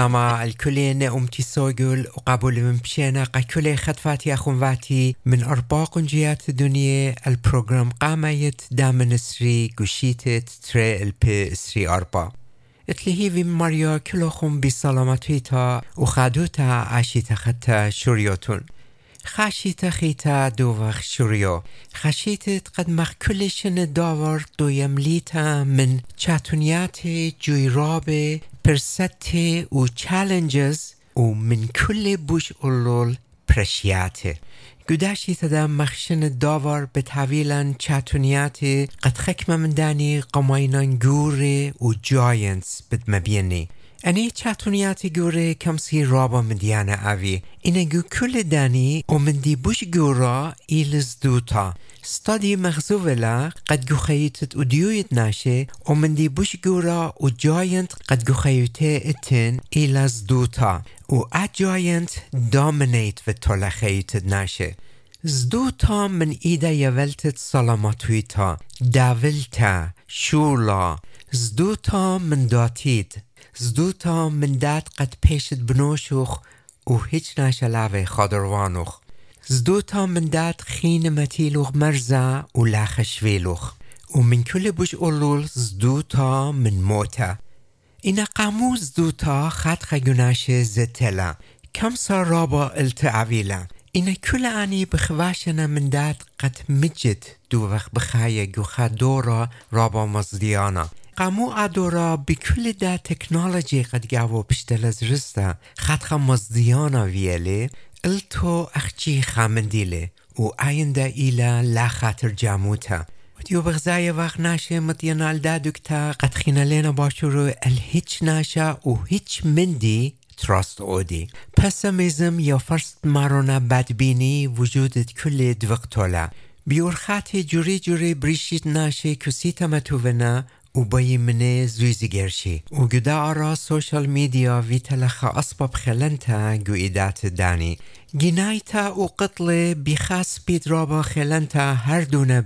شلاما الكل أمتي سوغل وقبول من بشينا قكل خطفاتي أخواتي من أربع قنجيات الدنيا البروغرام قاميت دامن سري قشيتت تري البي سري أربع اتلهي في ماريا كلهم بسلامتيتا وخادوتا عشيتا خطا شوريوتون. خشيت خيتا دوغ شوريو. خشيت قد مخ كلشن داور دو يمليتا من چاتونيات جويراب برسته و challenges و من كل بوش اولول پرشیاته گودشی تدا مخشن داور به طویلن چاتونیات قد خکم من دانی قماینان گوره و جاینس بد مبینی اني چاتونياتي گوره كمسي رابا مديانا اوي إنا جو كل داني ومن دي بوش جورا إيلز دوتا ستادي مغزوفلا قد جو خيتت وديويت ناشي ومن دي بوش جورا وجاينت قد جو خيوتي اتن إيلز دوتا و أجاينت دومينيت وطولا خيتت ناشي زدوتا من إيدا يولتت سلاماتويتا داولتا شولا زدوتا من داتيد زدوتا من داد قد پیشت بنوشوخ و هیچ نشلاوه خادروانوخ. زدوتا من داد خین متیلوخ مرزا و لاخشویلوخ و من كل بوش اولول زدوتا من موتا اینا قامو زدوتا خط خگوناش زتلا كم صار رابا التعويلا اینا كل اني بخواشنا من داد قد مجد. دوخ بخايا جوخا دورا رابا مزديانا قامو ادورا بكل دا تكنولوجي قد جاوو بشتلز رستا. خط مزديانا ويلي التو اخچي خامنديلي و آینده ایلا لا خاطر جاموتا. وديو بغزايا وقت ناشه مدينا الدادوكتا قد خينا لنا باشورو الهيچ ناشا و هيچ مندي تراست اودي پسمیزم یا فرست مارونا بدبینی وجودت کل دوقتولا بیور خط جوری جوری بریشید ناشه کسیتا متوونا و بای منه زویزی گرشی و گدا آرا سوشال میدیا وی تلخ اسباب خلنتا گویدات دانی گینایتا و قتل بخاس بید رابا خلنتا هر دونه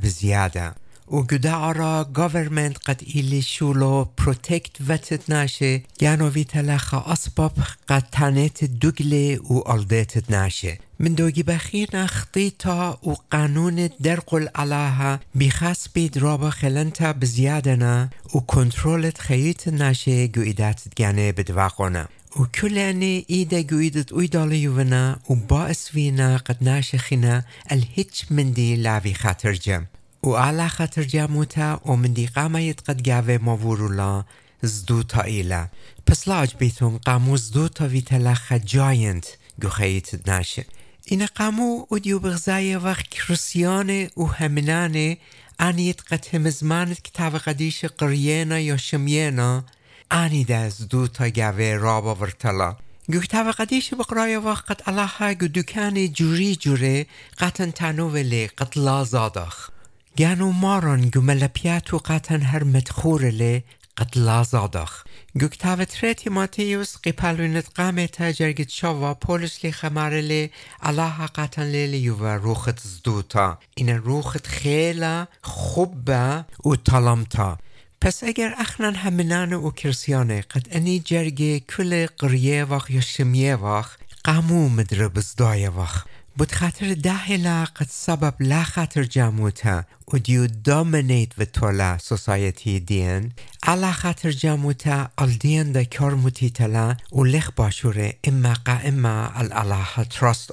بزیاده و گدا آرا گاورمنت قد ایلی شولو پروتکت وتت ناشه گانو وی تلخ اسباب قد تانت دوگله و الدتت ناشه. من دوگی بخیر نخطيتا و قانون درقل علاها بخاس بيد رابا خلنتا بزيادنا و كنترولت خيط ناشه قويدات جانه بدواقونا و كلاني إيدا قويدت ويدالي يونا و باس فينا قد ناشه خنا الهيتش مندي لاوي خاطر جم. و على خاطر جاموتا و مندي قاميت قد جاوه موورولا زدوتا إيلا پس لاج بيتون قامو زدوتا ويتلخ جاينت گوخیت ناشه این قامو و دیو بغزای وقت کرسیانه و همینانه آنیت قد همزمانت کتاب قدیش قرینا یا شمینا آنی دز دو تا گوه رابا ورتلا گو کتاب قدیش بقرای وقت الله گو دکان جوری جوره قطن تنوولی قد لازادخ گانو ماران گو ملپیاتو قطن هر مدخورلی قد لازادخ گوکتاو تريتي ماتيوس قبالونت قامتا جرگت شوا پولس لی الله قطن لیلی یووا روخت زدوتا این روخت خیلا خوبه و طالمتا پس اگر اخنان همینان و کرسیانه قد اني جرگه کل قریه وق یا شمیه وق قامو مدرب زدای وق بود خاطر دهلا قد سبب لا خاطر جاموتا و دیو دومینیت و تولا سوسایتی دین علا خاطر جاموتا الدین دا کار متیتلا و لخ باشوره اما قائما الالله ترست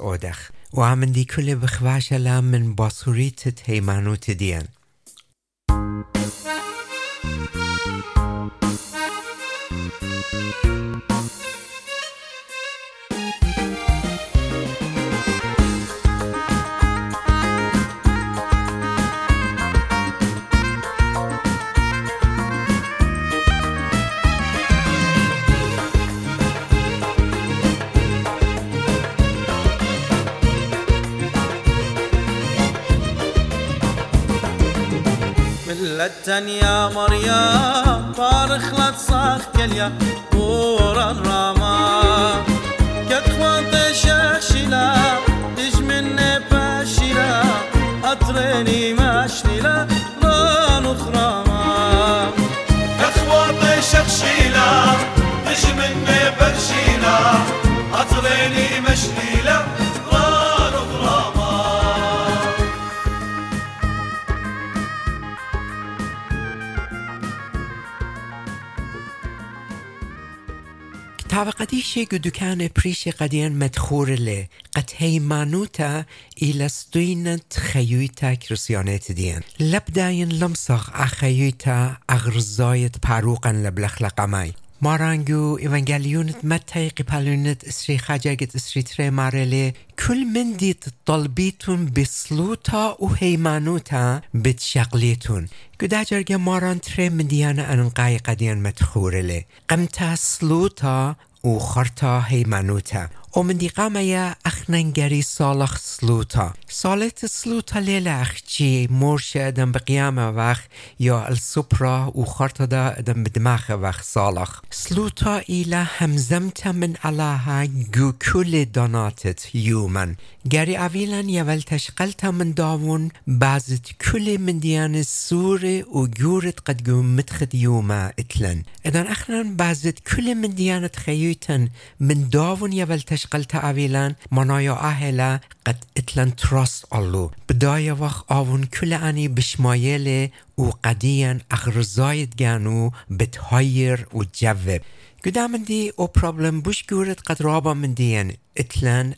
و همین دی کل بخواشلا من باسوریت تیمانوت دین لتن يا مريم فارخ لا تصاخ كليا قورا راما. كتخوان تشخشلا تجمن باشلا أطريني ماشللا ران خراما. كتخوان تشخشلا تجمن برشلا أطرني قدو كان بريشي قديان مدخور لي قد هيمانوتا إلى ستوينت خيوتا كرسيانات ديان لبداين لمسخ أخيوتا أغرزايت باروقا لبلخلق ماي مارانگو ایوانگلیونت متای قپالونت اسری خجاگت اسری تره کل من دید طلبیتون بسلوتا و هیمانوتا بت شغلیتون گدا جرگه ماران تره من دیانا انقای قدیان متخورله قمتا سلوتا و خرتا هیمانوتا و من دی قامیا اخننگری سالخ سلوتا سالت سلوتا لیلخ چی مرش ادم بقیام وقت یا السپرا و خرطا دا ادم بدماغ وقت سالخ سلوتا ایلا همزمت من علاها گو کل داناتت یومن گری اویلن یول تشقلتا من داون بازت کل من دیان سور و گورت قد گو متخد اتلن ادان اخنان بازت کل من دیانت خیوتن من داون یول تشقلتا اویلن منایا اهلا قد اتلن تراست allو بداية وقت آون كل أني بشمايل وقديا أغرزايد جانو بتهير وتجذب قدام دي او بروبلم بوش قد رابا من دين اتلان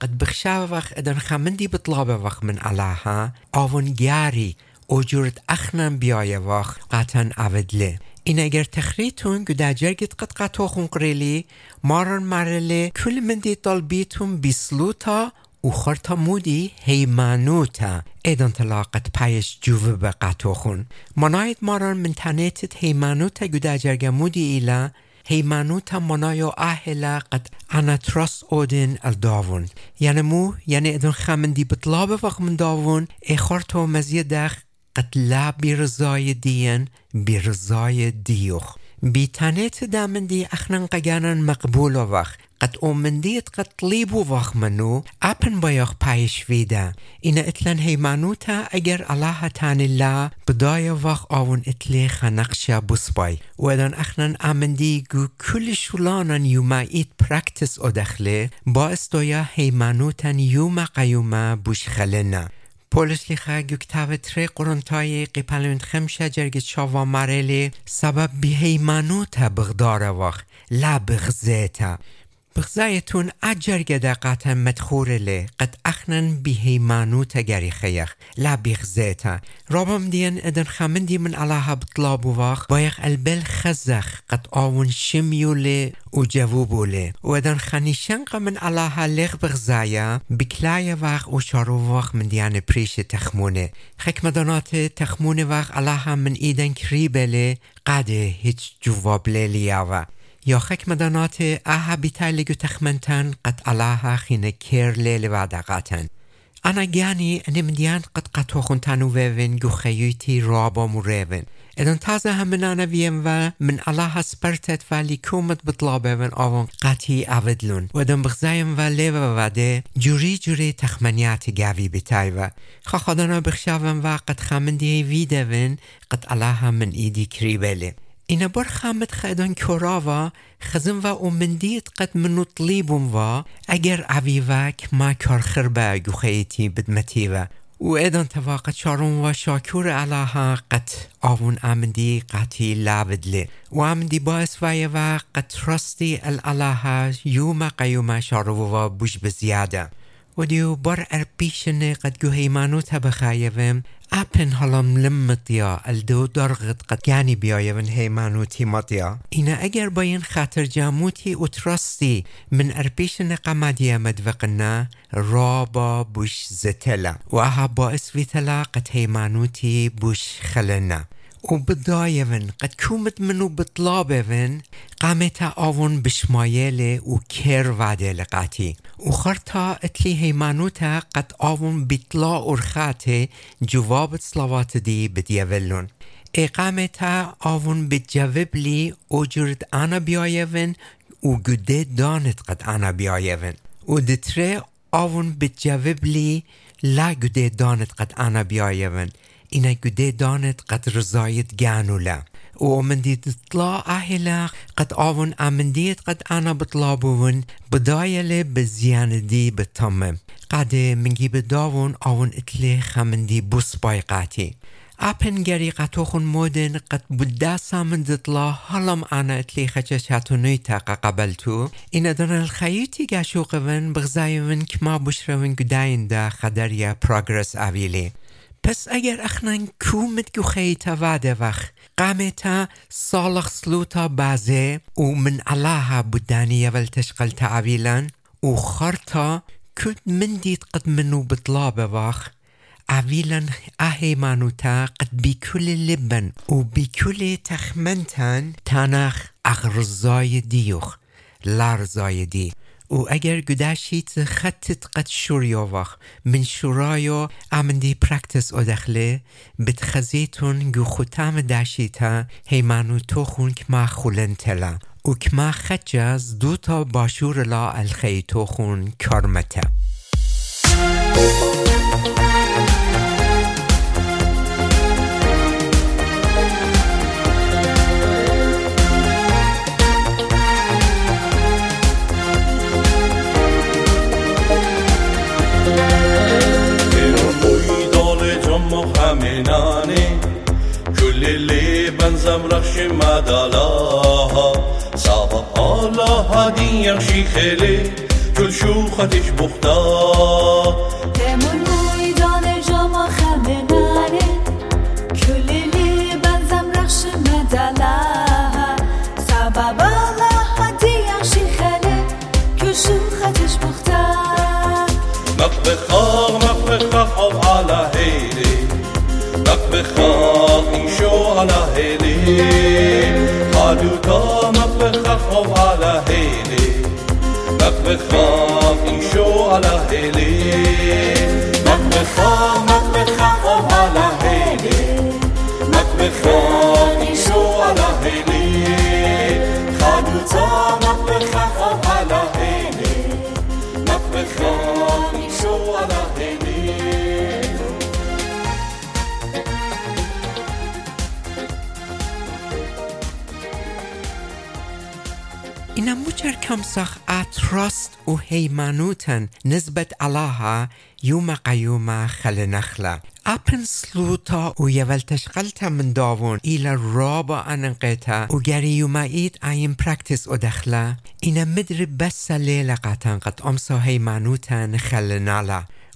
قد بخشاوة وقت ادن خمندي بطلابة وقت من علاها آون جاري او جورت اخنم بیایه وقت قطن اودله این اگر تخریتون گدا جرگت قد قطوخون قریلی مارن مرلی کل من دی طلبیتون بیسلوتا و خورتا مودی هیمانوتا. ایدان تلاقت پیش جوه به قطوخون مناید ماران من تنیتت هیمانوتا گدا جرگه مودی ایلا. هیمانوتا منایو اهلا قد انا تراس اودن الداون یعنی مو یعنی ایدان خمندی بطلاب وقت من داون ای خورتو مزیدخ قد لا برزای دین برزای دیوخ. بیتانیت دامندی اخنان قگانن مقبول وقت قد اومندیت قد طليبو وخ منو اپن بایخ پایش ویده. این اتلن هیمانوتا اگر الله تان الله بدای وخ آون اتلی خنقشا بسبای و ادان اخنن امندی گو کل شولانن یوما ایت پرکتس او دخله باعث دویا هیمانوتن یوما قیوما بوش خلنه پولس لیخه گکتاو تری قرنتای قیپلوند خمشه جرگ چاوا مرلی سبب بی هیمانوتا بغزیتا أجر جدا قاتا مدخور لي قد أخنن بهيمانو تجاري خيخ لا بغزيتا رابم دين إدن خامندي من علاها بطلاب واخ. بايخ البل خزخ. قد آون شميو لي وجوابو لي وإدن خاني شنق من علاها لغ بغزايا بكلايا واخ وشارو واخ من ديان بريش تخمونه. خك مدانات تخمونه واخ علاها من إيدن كريبه لي قاده هيج جواب لي لياوا یا خک مدانات اها بیتایلگو تخمنتن قد علاها خینه کر لیل و دقاتن. انا گانی نمدیان قد قطوخون تنو ویون گو خیویتی رابا مریون. ادن تازه هم من انا ویم و من علاها سپرتت و لیکومت بطلابه ون آوان قطی اودلون. و ادن بغزایم و لیو وده جوری جوری تخمنیات گاوی بیتای و خواهدانا بخشاون و قد خامندی ویده ون قد علاها من ایدی کریبله. اینا بر خامت خیدان کراوا خزم و اومندیت قد منو طلیبم و اگر عویوک ما کار خربه گو خیتی بدمتی و و ایدان تواقع چارون و شاکور علاها قد آون آمندی قطی لابدلی و آمندی باعث وای و قد ترستی العلاها یوم قیوم شارو و بوش بزیاده. و دیو بر ارپیشن قد گو هیمانو تبخایوم اپن حالا لمتیا الدو درغت قد گانی بیایه من هیمانوتی مدیا اینا اگر با این خاطر جاموتی و ترستی من ارپیش نقمدی مدوقنا رابا بوش زتلا. و اها باعث ویتلا قد هیمانوتی بوش خلنا. وبدايفن. قد كومت منو بطلابفن قامتا آون بشمايل و كير وعده لقاتي. وخرتا اتلي هيمانوتا قد آون بطلا أرخاتي جواب صلوات دي بديفلون اقامتا آون بتجاوب لي أجرد أنا بيايفن و گده دانت قد أنا بيايفن. و دتره آون بتجاوب لي لا گده دانت قد أنا بيايفن. اینا گده دانت قد رضایت گانولا و من دي تطلع أهلا قد آون أمنديت قد أنا بطلابون بداية بزيان دي بتمم قد من جيب داون آون اتلي خمندي بوس بايقاتي أبن قطوخن مودن قد بدا سامن دطلا هلم أنا اتليخة شاتوني تاقا قبلتو إن دون الخيوتي قاشو قون بغزايون كما بشرون قداين دا خدريا پروگرس أويلي پس اگر اخنان کومت گو خیتا واده وخ قامتا صالح سلوتا بازه و من الله بوداني يول تشقل تعويلا و خرطا كنت من ديت قد منو بطلاب وخ عويلا أهيمانوتا قد بكل لبن وبكل تخمنتان تانخ أغرزاي ديوخ لارزاي دي و اگر گداشید خطت قد شوریوخ من شورایو امندی پرکتس ادخله بتخزیتون گو ختام داشیتا هیمانو تو خون کما خولن تلا. و کما خجز دو تا باشور لا الخی تو زمرخش مدالاها. صاحب الله هادي يغشي خيلي كل شو خدش بختا تمون مويدان جاما خمنانه كل اللي بنزم رخش مدالاها سبب الله هادي يغشي خيلي كل شو خدش بختا مقبخاغ مقبخاغ على هيلي مقبخاغ إنشو على هيلي حدوتا مقبخ على هيلي مقبخ إنشو على هيلي مقبخ مقبخ على هيلي مقبخ إنشو على هيلي حدوتا مقبخ على اینا موچر کمسخ اتراست و هیمانوتن نسبت علاها یوم قیوم خل نخله اپن سلوتا و یول تشقلتا من داون. انقیتا و گری یوم اید این پرکتس و دخله اینا مدر بس لیل قطن قد امسا هیمانوتن خل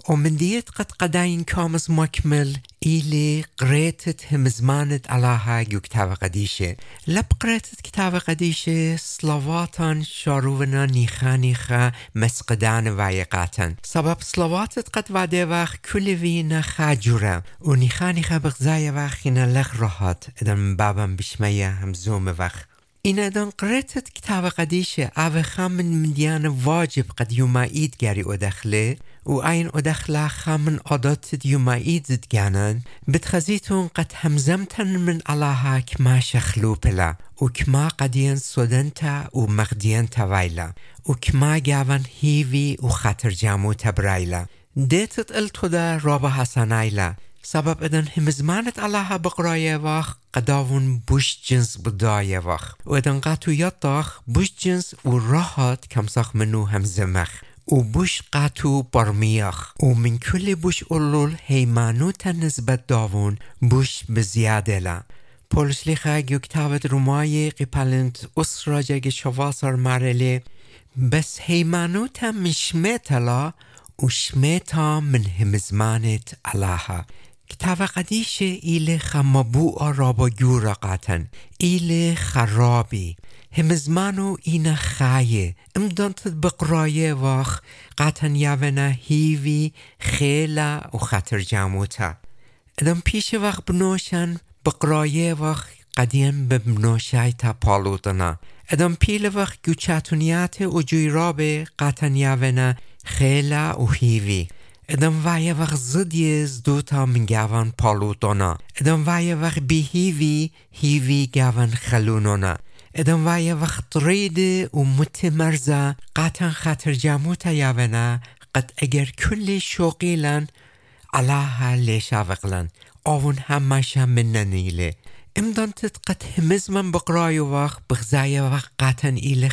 نالا ومن ديت قد قداين كامس مكمل إلي قريتت همزمانت علاها جو كتاب قديشة لب قريتت كتاب قديشة صلواتان شارونا نيخا نيخا مسقدان وايقاتن سبب صلواتت قد وعده وخ كل فينا خاجورة ونيخا نيخا بغزايا وخ لخ راحت. ادن بابم بشمية همزوم وخ این ادان قريتت كتاب قديشة او خامن مديان واجب قد يومايد گری ادخله و این ادخله خامن عادات يومايد گانن بتخزيتون قد همزمتن من الله كما شخلو پلا و كما قدين سودنتا و مغدين ویلا و كما گاون هیوی و خطر جامو تبرایلا. ديتت التودا رابا حسنایلا. سبب ادن همزمانت الله بقرای وخ قداون بوش جنس بدای وخ و ادن قاتو یطاخ بوش جنس راحت کمساخ منو همزمخ. و بوش قاتو برمیخ و من کل بوش اولول هیمانو نسبت داون بوش بزیاده لا. پولشلیخه گو کتابت رومای قپلنت اسرا جگ شواسر مرلی بس هیمانو تا مشمتلا و شمتا من همزمانت الله كتاب قديش إلي خمبوء رابا جورا قاتن. إلي خرابي همزمانو إينا خاية امدانت بقراية واخ. قاتن يابنا هيوي خيلا و پیش وقت بنوشن بقراية واخ قدیم به بنوشای تا ادم پیل وقت گوچاتونیات و قاتن یاونا خیلا و هیوی. ادم وای وقت زدیز دوتا من گاون پالودونا ادم وای وقت بی هیوی هیوی گاون ادم وای وقت رید و متمرزا قطن خطر جاموتا یاونا قد اگر کل شوقیلن علاها لیشاوقلن آون همشا من ننیله امدان قد همز من بقرای وقت بغزای وقت قطن ایل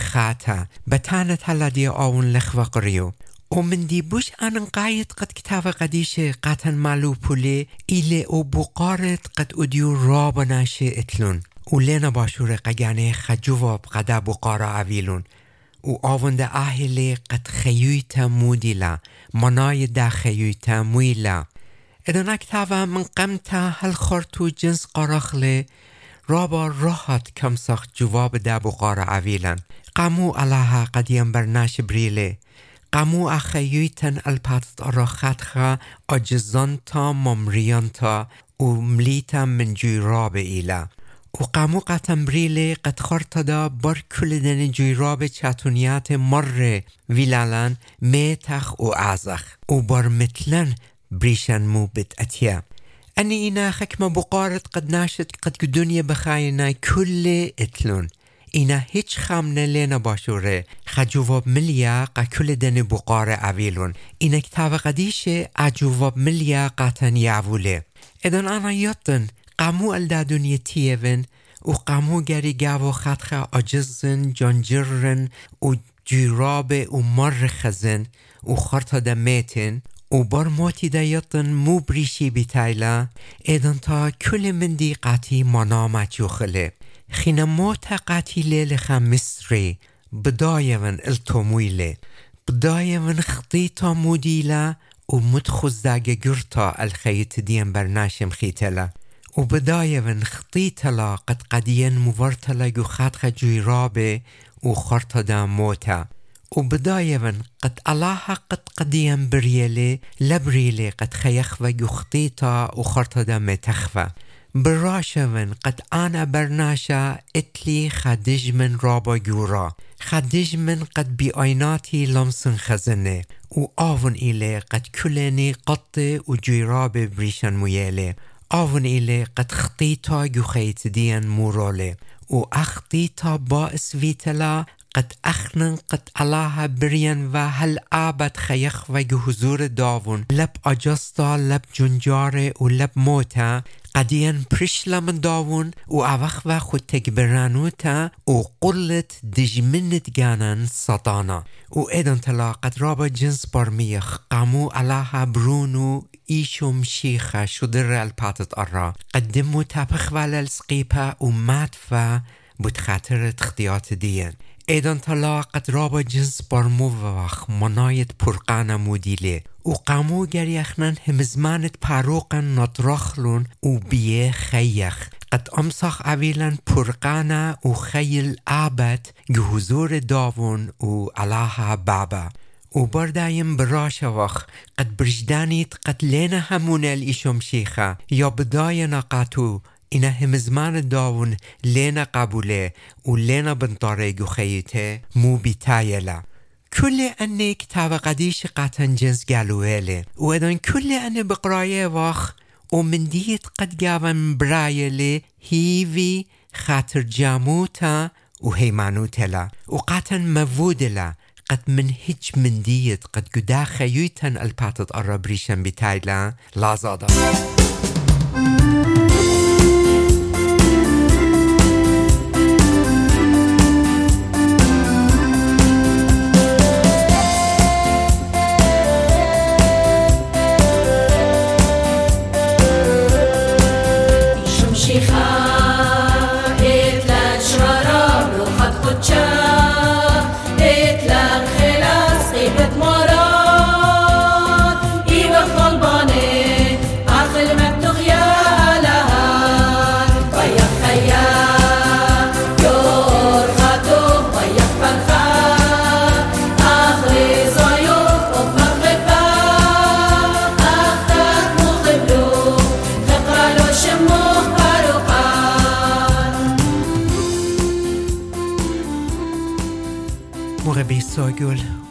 بتانت هلدی آون لخ وقریو ومن دي بوش أنا قايد قد كتاب قديش قاتن مالو بولي إلي أو بقارت قد أديو رابنا اتلون ولينا باشور قجاني خجوب بقارا عويلون و آونده اهلی قد خیویتا مودیلا منای دا خیویتا مویلا ادنا کتابا من قمتا هل خورتو جنس قرخله رابا راحت کمسخ جواب دا بقارا عویلن قامو علاها قدیم برناش بریله قمو اخیویتن الپاتت را خدخا تا ممریانتا و ملیتا من جوی راب ایلا و قمو قطم بریله قد خورتدا بر کل جوی راب چتونیات مر ویلالن میتخ و ازخ. و بر متلن بريشان مو بتأتيا أني إنا خكمة بقارت قد ناشت قد دنيا بخاينا كل اتلون. اینا هیچ لینا باشوره خجواب ملیا قا کل دن بقار اویلون. اینا کتاب قدیشه اجواب ملیا قاتن یعوله ادن آنا یطن قامو الدادون تیون و قامو گری گاو خطخ آجزن جانجرن و جیراب و مر خزن و خرطا دمیتن و بار موتی دایتن مو بریشی بیتایلا ایدن تا کل مندی قاتی مانا مچوخله خینا موتا قاتی لیلخا مصری. بدایون التومویله بدایون خطیتا مودیلا و متخوز داگه گرتا الخیت دیم برناشم خیتلا وبداية من خطيتلا قد قدين مبرتلا يخاتخ جيرابي وخرطة دا موتا وبداية من قد الله قد قديم بريلي لبريلي قد خيخفى يخطيطا وخرطة دا متخفى براشا من قد أنا برناشا إتلي خدج من رابا جورا خدج من قد بأيناتي لمسن خزنة. وآفن إلي قد كلني قطي وجيرابي بريشان ميالي. آون إلي قد خطيطا يخيت ديان مورالي و أخطيطا بائس فيتلا قد أخنن قد الله برين و هل آبد خيخ و حضور داون. لب أجستا لب جنجار و لب موتا. قديان برشلم داون. و اوخ و خود تكبرانوتا و قلت دجمنت جانن سطانا و ایدن تلا قد رابا جنس برميخ قامو الله برونو ایشم شیخه شدر الباتت ارا قدمو تپخ ولل سقيبا و مدفا بود خاطر تخطيات دين ایدان قد رابا جنس برمو وخ منایت پرقان مودیله و قامو گریخنن همزمانت پاروقن نطرخلون و بیه خیخ قد امسخ اویلن پرقانا و خیل آبت گهزور داون و علاها بابا و بردایم براش وخ قد برجدانیت قد لینا همون الاشم شیخه یا بدای نقاتو اینا همزمان داون لینا قبوله و لینا بنطاره خیته مو بیتایلا كل أني كتاب قديش قاتن جنس قالوهالي وإذن كل أني بقراية واخ ومن ديت قد جاون برايلي هيفي خاطر جاموتا وهيمانوتلا وقاتن مفودلا قد من هج من ديت قد قدا خيوتن الباتت الربريشن بتايلا لازادا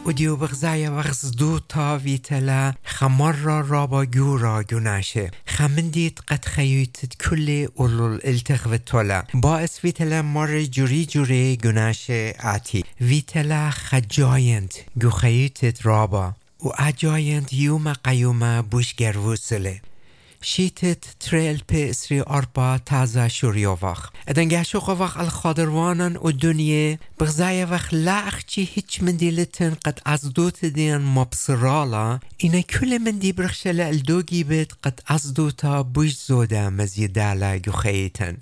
وديو بغزايا وغز دو تا ويتلا خمر را با گورا گناشه خمنديت قد خيوتت كل اولول التغوتولا باعث ويتلا مر جوري جوري گناشه آتي ويتلا خجاينت گو خيوتت رابا. و اجاينت يوم قيوم بوش گروسله اسری آرپا تازه شوریووخ ادن گشو قوخ الخادروانن و دنیا بغزای وخ لاخ چی هیچ من دیلتن قد از دوت دین مبصرالا. اینا کل من دی برخشل الدوگی بید قد از دوتا بوش زوده مزیدالا گخیتن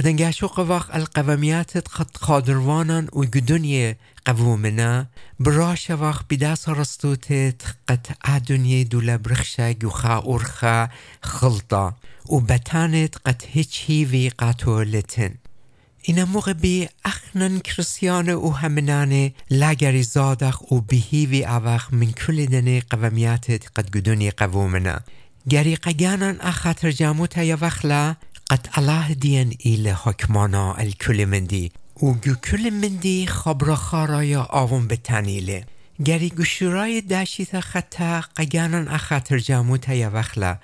ادن گشو قوخ القومیات قد خادروانن و دنیا قوومنا براش وقت بداس رستوتت قد ادوني دولا برخشة جوخا أورخا خلطة وبتانت قد هيش هيفي قاتولتن اینا مغبی اخنن کریسیان و همنانه لاگری زادخ و بهیوی اوخ من کل دنه قومیاتت قد گدونی قوومنا گری قگانن اخاتر جاموتا یوخلا قد الله دین ایل حکمانا الکل مندی و کل مندی خبر خارای آون به تنیله گری گشورای داشیت خطا قگانن اخاتر جاموتا یوخلا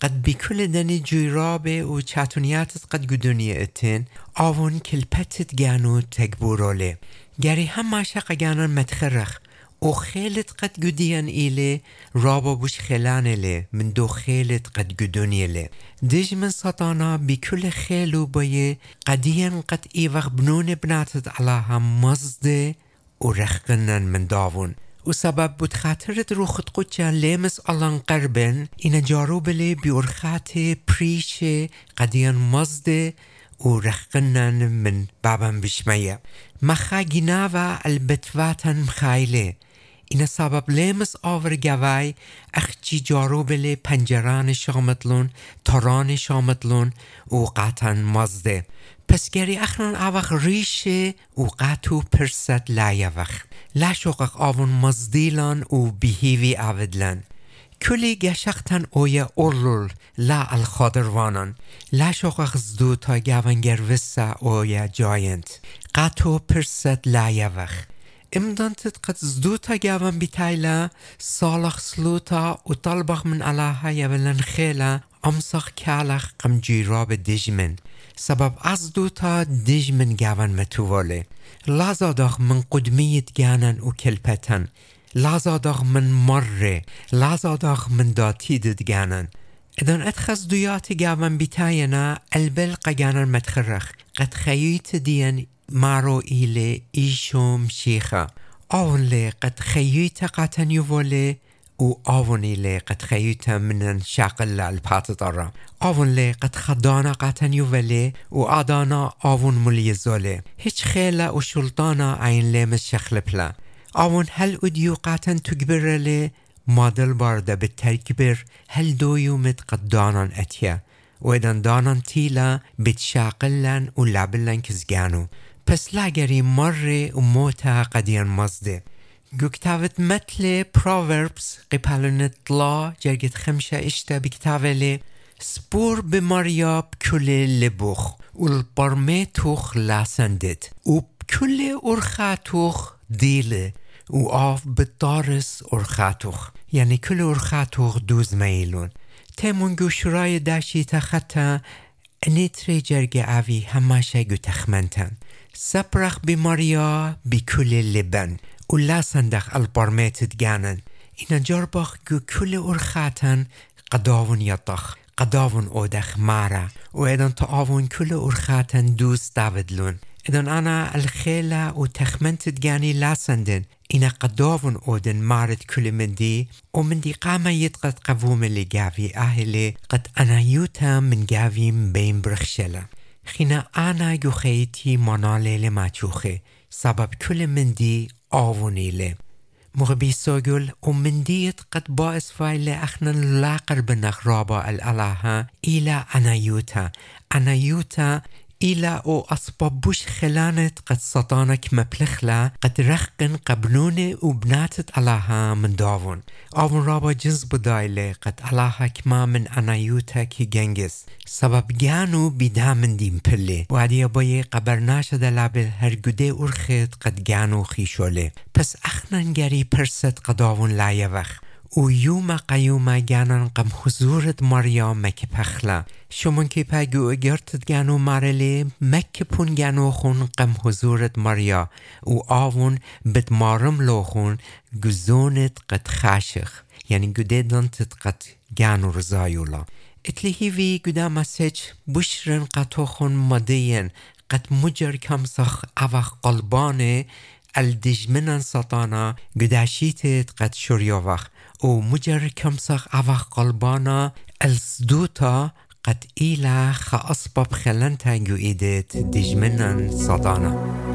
قد بكل دني جيرابة وشاتونيات قد قدونية اتن. آون كلبتت جانو تكبورولي جاري هم شاقا جانن متخرخ و خيلت قد قديان إلي رابا بوش خلان لي من دو خيلت قد قدوني لي دج من سطانا بكل خيلو بيه قديان قد إيوخ بنون بناتت علىها مزده و رخقنن من داون. و سبب بود خاطرت رو خود قدچه لیمس الان قربن این جارو بیورخات پریش قدیان مزده و رخنن من بابم بشمية مخا جناوا البتواتن مخايلة این سبب لیمس آور گوای اخچی جارو بله پنجران شامتلون تاران شامتلون و قطن مزده پس گری اخران اوخ ریشه و قطو پرست لایوخ لا شوقق آون مزدیلان و بهیوی آودلن کلی گشختن اویا اورلول لا الخادروانان لا شوقق زدو تا گوانگر وسا اویا جاینت قطو پرست لایوخ امدانتت ئمدانتت قەت زووتە گیاوان بیتایلە ساڵەخ سلووتە و تەڵبەخ من ئەلاهایە بلەن خێلە ئەمسەخ کالەخ قمجیرا بە دژ من سبب ئەس دووتە دژ من گیاوان مەتووەێ لازاداخ من قودمیت گیانن و کلپەتەن لازاداخ من مڕێ لازاداخ من داتی ددگیانن إذن أتخذ دياتي جاvan بتاينا البل قجانا متخرخ. قد خييت دين مارو إلي إيشوم شيخا أولي قد خيوتا قاتن يفولي و آوني لي قد خيوتا من شاقل البات دارا آون لي قد خدانا قاتن يفولي و آدانا آون مليزولي هيش خيلا و شلطانا عين لي مشيخ لبلا. آون هل أديو قاتن تكبر لي؟ مادل باردا بالتكبر هل دويو مت قد دانا أتيا؟ وإذا دانان تيلا بتشاقلن و لابلن كزجانو پس لاگری مره و موتا قدیان مزده. گوكتابت متل Proverbs قبالنت لا جرگت خمشة اشتا بكتابة سبور بماريا بكل لبوخ والبرمي توخ لاسندت وبكل أرخاتوخ ديله وآف بالدارس أرخاتوخ يعني كل أرخاتوخ دوز ميلون تيمون گوشرای داشی تخطا نیتری جرگ اوی هماشه گو تخمنتن. سپرخ بیماریا بی کل لبن. و لا صندخ البرميت جانن إن جربخ جو كل أرخاتن قداون يطخ قداون أودخ مارا. وإذن تعاون كل أرخاتن دوس داودلون إذن أنا الخيلة وتخمنت جاني لاسندن إن قداون أودن مارد كل من دي ومن دي قامة يتقد قووم اللي جافي أهلي قد أنا يوتا من جافي بين برخشلة خينا أنا يخيتي منالي ماتيوخي سبب كل مندي آووني لي مغبي سوغل ومنديت قد بائس فايل أخنا لاقر بنخرابا الألاها إلى أنايوتا أنايوتا إلى أو أسبابوش خلانت قد سطانك مبلخلا قد رخقن قبلوني وبناتت علىها من داون آون رابا جنس بدايلة قد علىها كما من أنايوتا كي جنگس. سبب جانو بدا من دين بلي وعدي باي قبرناش دلابل هرگوده أرخت قد جانو خيشولي. پس اخنن گری پرست قداون لایوخ و یوم قیوم گانن قم حضورت مریا مک پخلا شمون که پگو اگرتت گانو مرلی مک پون گانو خون قم حضورت مریا و آون بد مارم لوخون گزونت قد خاشخ یعنی گده دانتت قد جانو رزايولا اتلي هيفي قدام مسج بشرن قطوخن مدين قد مجر كمسخ أوخ قلبانه الدجمنن سطانا قداشيتت قد شريوخ u muġer kemsax avax qalbana el-sduta قد إلى خأصبب خلنتها جوئيدت دجمنا صدانا.